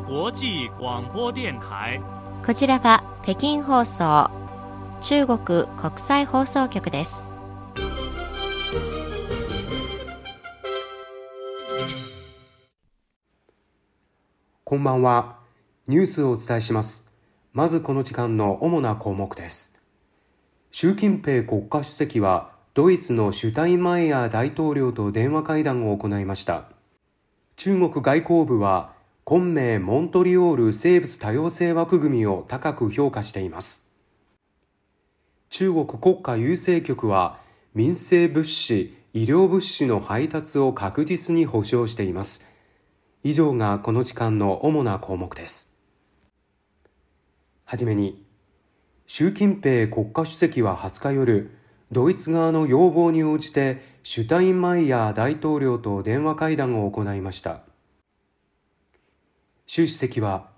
国際广播電台こちらは北京放送中国国際放送局ですこんばんは。ニュースをお伝えします。まずこの時間の主な項目です。習近平国家主席はドイツのシュタインマイヤー大統領と電話会談を行いました。中国外交部は、昆明モントリオール生物多様性枠組みを高く評価しています。中国国家郵政局は、民生物資、医療物資の配達を確実に保障しています。以上がこの時間の主な項目です。はじめに、習近平国家主席は20日夜、ドイツ側の要望に応じてシュタインマイヤー大統領と電話会談を行いました。習主席は、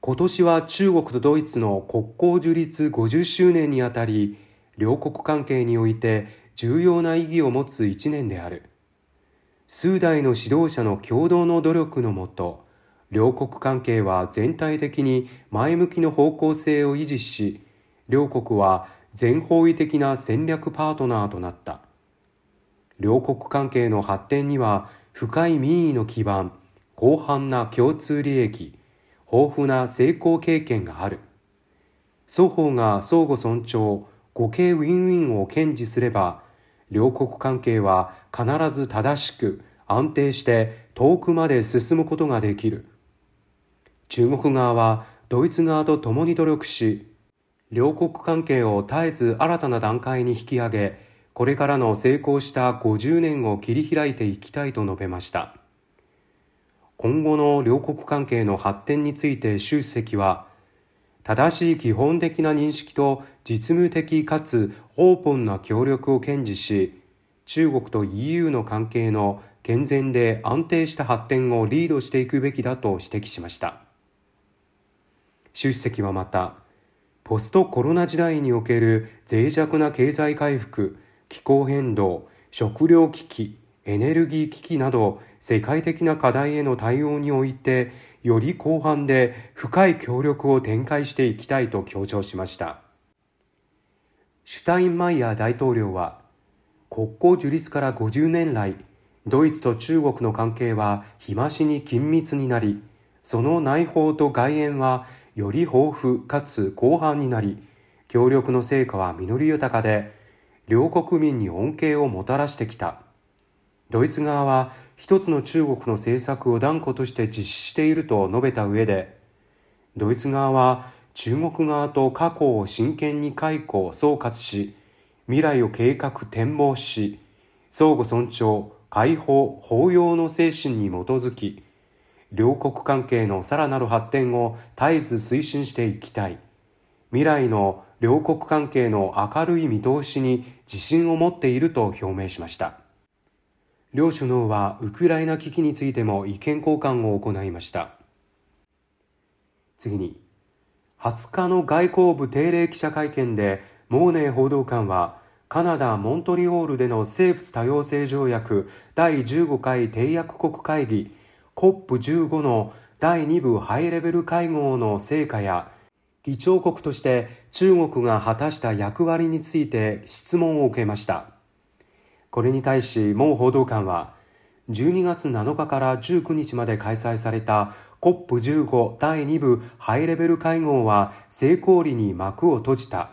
今年は中国とドイツの国交樹立50周年にあたり、両国関係において重要な意義を持つ一年である。数代の指導者の共同の努力のもと、両国関係は全体的に前向きの方向性を維持し、両国は全方位的な戦略パートナーとなった。両国関係の発展には深い民意の基盤、広範な共通利益、豊富な成功経験がある。双方が相互尊重、互恵ウィンウィンを堅持すれば、両国関係は必ず正しく安定して遠くまで進むことができる。中国側はドイツ側と共に努力し、両国関係を絶えず新たな段階に引き上げ、これからの成功した50年を切り開いていきたいと述べました。今後の両国関係の発展について習主席は、正しい基本的な認識と実務的かつオープンな協力を堅持し、中国と EU の関係の健全で安定した発展をリードしていくべきだと指摘しました。習主席はまた、ポストコロナ時代における脆弱な経済回復、気候変動、食糧危機、エネルギー危機など世界的な課題への対応においてより広範で深い協力を展開していきたいと強調しました。シュタインマイヤー大統領は国交樹立から50年来ドイツと中国の関係は日増しに緊密になりその内包と外縁はより豊富かつ広範になり協力の成果は実り豊かで両国民に恩恵をもたらしてきた。ドイツ側は一つの中国の政策を断固として実施していると述べた上で、ドイツ側は中国側と過去を真剣に解雇、総括し、未来を計画展望し、相互尊重、解放、包容の精神に基づき、両国関係のさらなる発展を絶えず推進していきたい。未来の両国関係の明るい見通しに自信を持っていると表明しました。両首脳はウクライナ危機についても意見交換を行いました。次に、20日の外交部定例記者会見で、モーネー報道官は、カナダ・モントリオールでの生物多様性条約第15回締約国会議 COP15 の第2部ハイレベル会合の成果や、議長国として中国が果たした役割について質問を受けました。これに対し、モー報道官は、12月7日から19日まで開催された COP15 第2部ハイレベル会合は成功裏に幕を閉じた。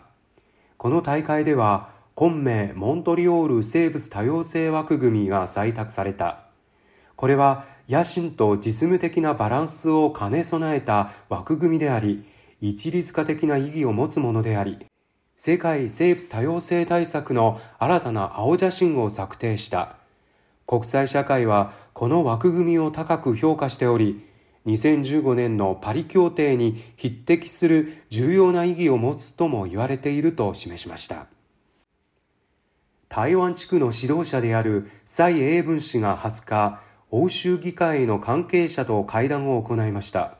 この大会では、昆明モントリオール生物多様性枠組みが採択された。これは野心と実務的なバランスを兼ね備えた枠組みであり、一律化的な意義を持つものであり、世界生物多様性対策の新たな青写真を策定した。国際社会はこの枠組みを高く評価しており、2015年のパリ協定に匹敵する重要な意義を持つとも言われていると示しました。台湾地区の指導者である蔡英文氏が20日、欧州議会の関係者と会談を行いました。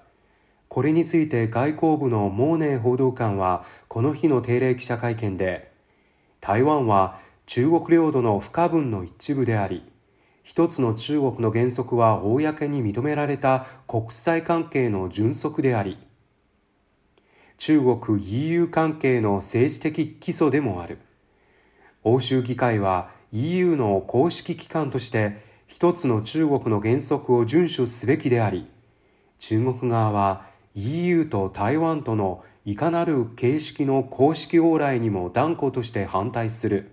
これについて外交部のモーネー報道官はこの日の定例記者会見で、台湾は中国領土の不可分の一部であり、一つの中国の原則は公に認められた国際関係の準則であり、中国 EU 関係の政治的基礎でもある。欧州議会は EU の公式機関として一つの中国の原則を遵守すべきであり、中国側は EU と台湾とのいかなる形式の公式往来にも断固として反対する。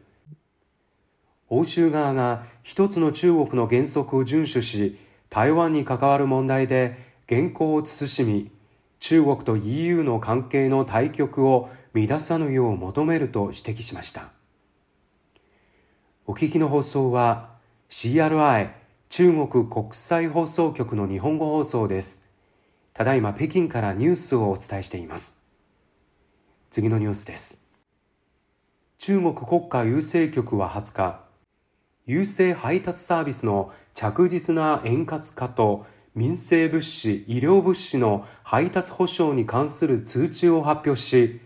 欧州側が一つの中国の原則を遵守し、台湾に関わる問題で原稿を慎み、中国と EU の関係の対局を乱さぬよう求めると指摘しました。お聞きの放送は CRI 中国国際放送局の日本語放送です。ただいま北京からニュースをお伝えしています。次のニュースです。中国国家郵政局は20日、郵政配達サービスの着実な円滑化と民生物資、医療物資の配達保障に関する通知を発表し、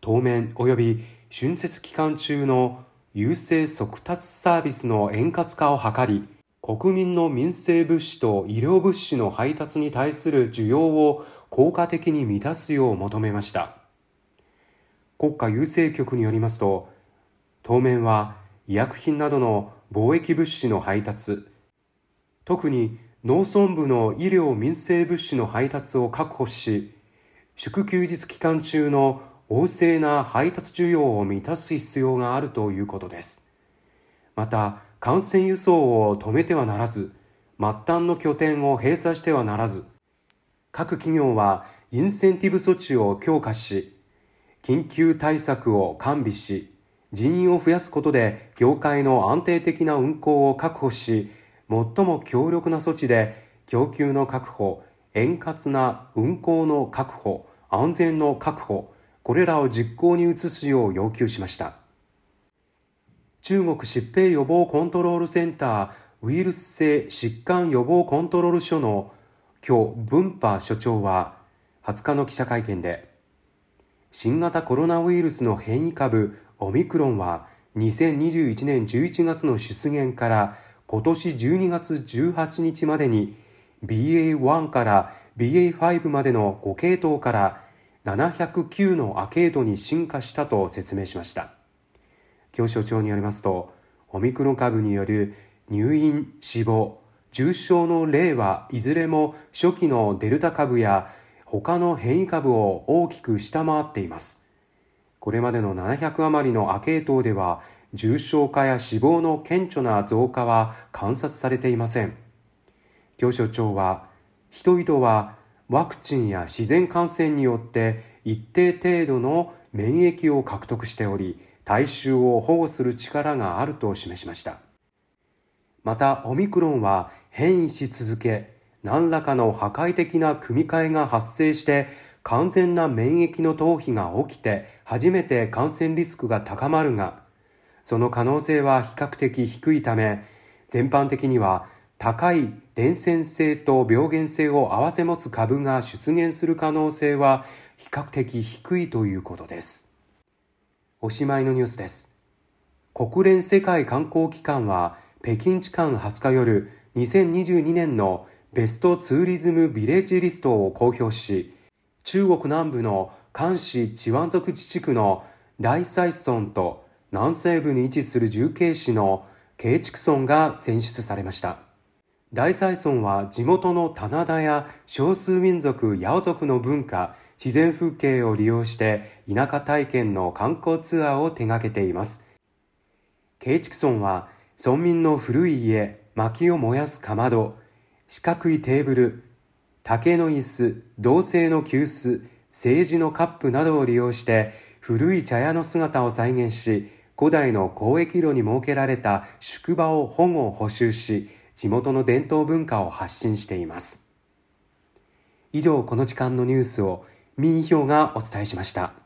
当面及び春節期間中の郵政速達サービスの円滑化を図り、国民の民生物資と医療物資の配達に対する需要を効果的に満たすよう求めました。国家郵政局によりますと、当面は医薬品などの貿易物資の配達、特に農村部の医療民生物資の配達を確保し、祝休日期間中の旺盛な配達需要を満たす必要があるということです。また、感染輸送を止めてはならず、末端の拠点を閉鎖してはならず、各企業はインセンティブ措置を強化し、緊急対策を完備し、人員を増やすことで業界の安定的な運行を確保し、最も強力な措置で供給の確保、円滑な運行の確保、安全の確保、これらを実行に移すよう要求しました。中国疾病予防コントロールセンターウイルス性疾患予防コントロール所の今日文波所長は20日の記者会見で新型コロナウイルスの変異株オミクロンは2021年11月の出現から今年12月18日までに BA.1 から BA.5 までの5系統から709のアケードに進化したと説明しました。教所長によりますと、オミクロン株による入院、死亡、重症の例はいずれも初期のデルタ株や他の変異株を大きく下回っています。これまでの700余りのアケー統では重症化や死亡の顕著な増加は観察されていません。教所長は、人々はワクチンや自然感染によって一定程度の免疫を獲得しており、大衆を保護する力があると示しました。また、オミクロンは変異し続け、何らかの破壊的な組み換えが発生して完全な免疫の逃避が起きて初めて感染リスクが高まるが、その可能性は比較的低いため、全般的には高い伝染性と病原性を併せ持つ株が出現する可能性は比較的低いということです。おしまいのニュースです。国連世界観光機関は北京時間20日夜2022年のベストツーリズムビレッジリストを公表し、中国南部の関市チワン族自治区の大西村と南西部に位置する重慶市の慶畜村が選出されました。大西村は地元の棚田や少数民族ヤオ族の文化、自然風景を利用して田舎体験の観光ツアーを手掛けています。慶畜村は村民の古い家、薪を燃やすかまど、四角いテーブル、竹の椅子、銅製の急須、政治のカップなどを利用して古い茶屋の姿を再現し、古代の交易路に設けられた宿場を保護補修し、地元の伝統文化を発信しています。以上、この時間のニュースを民票がお伝えしました。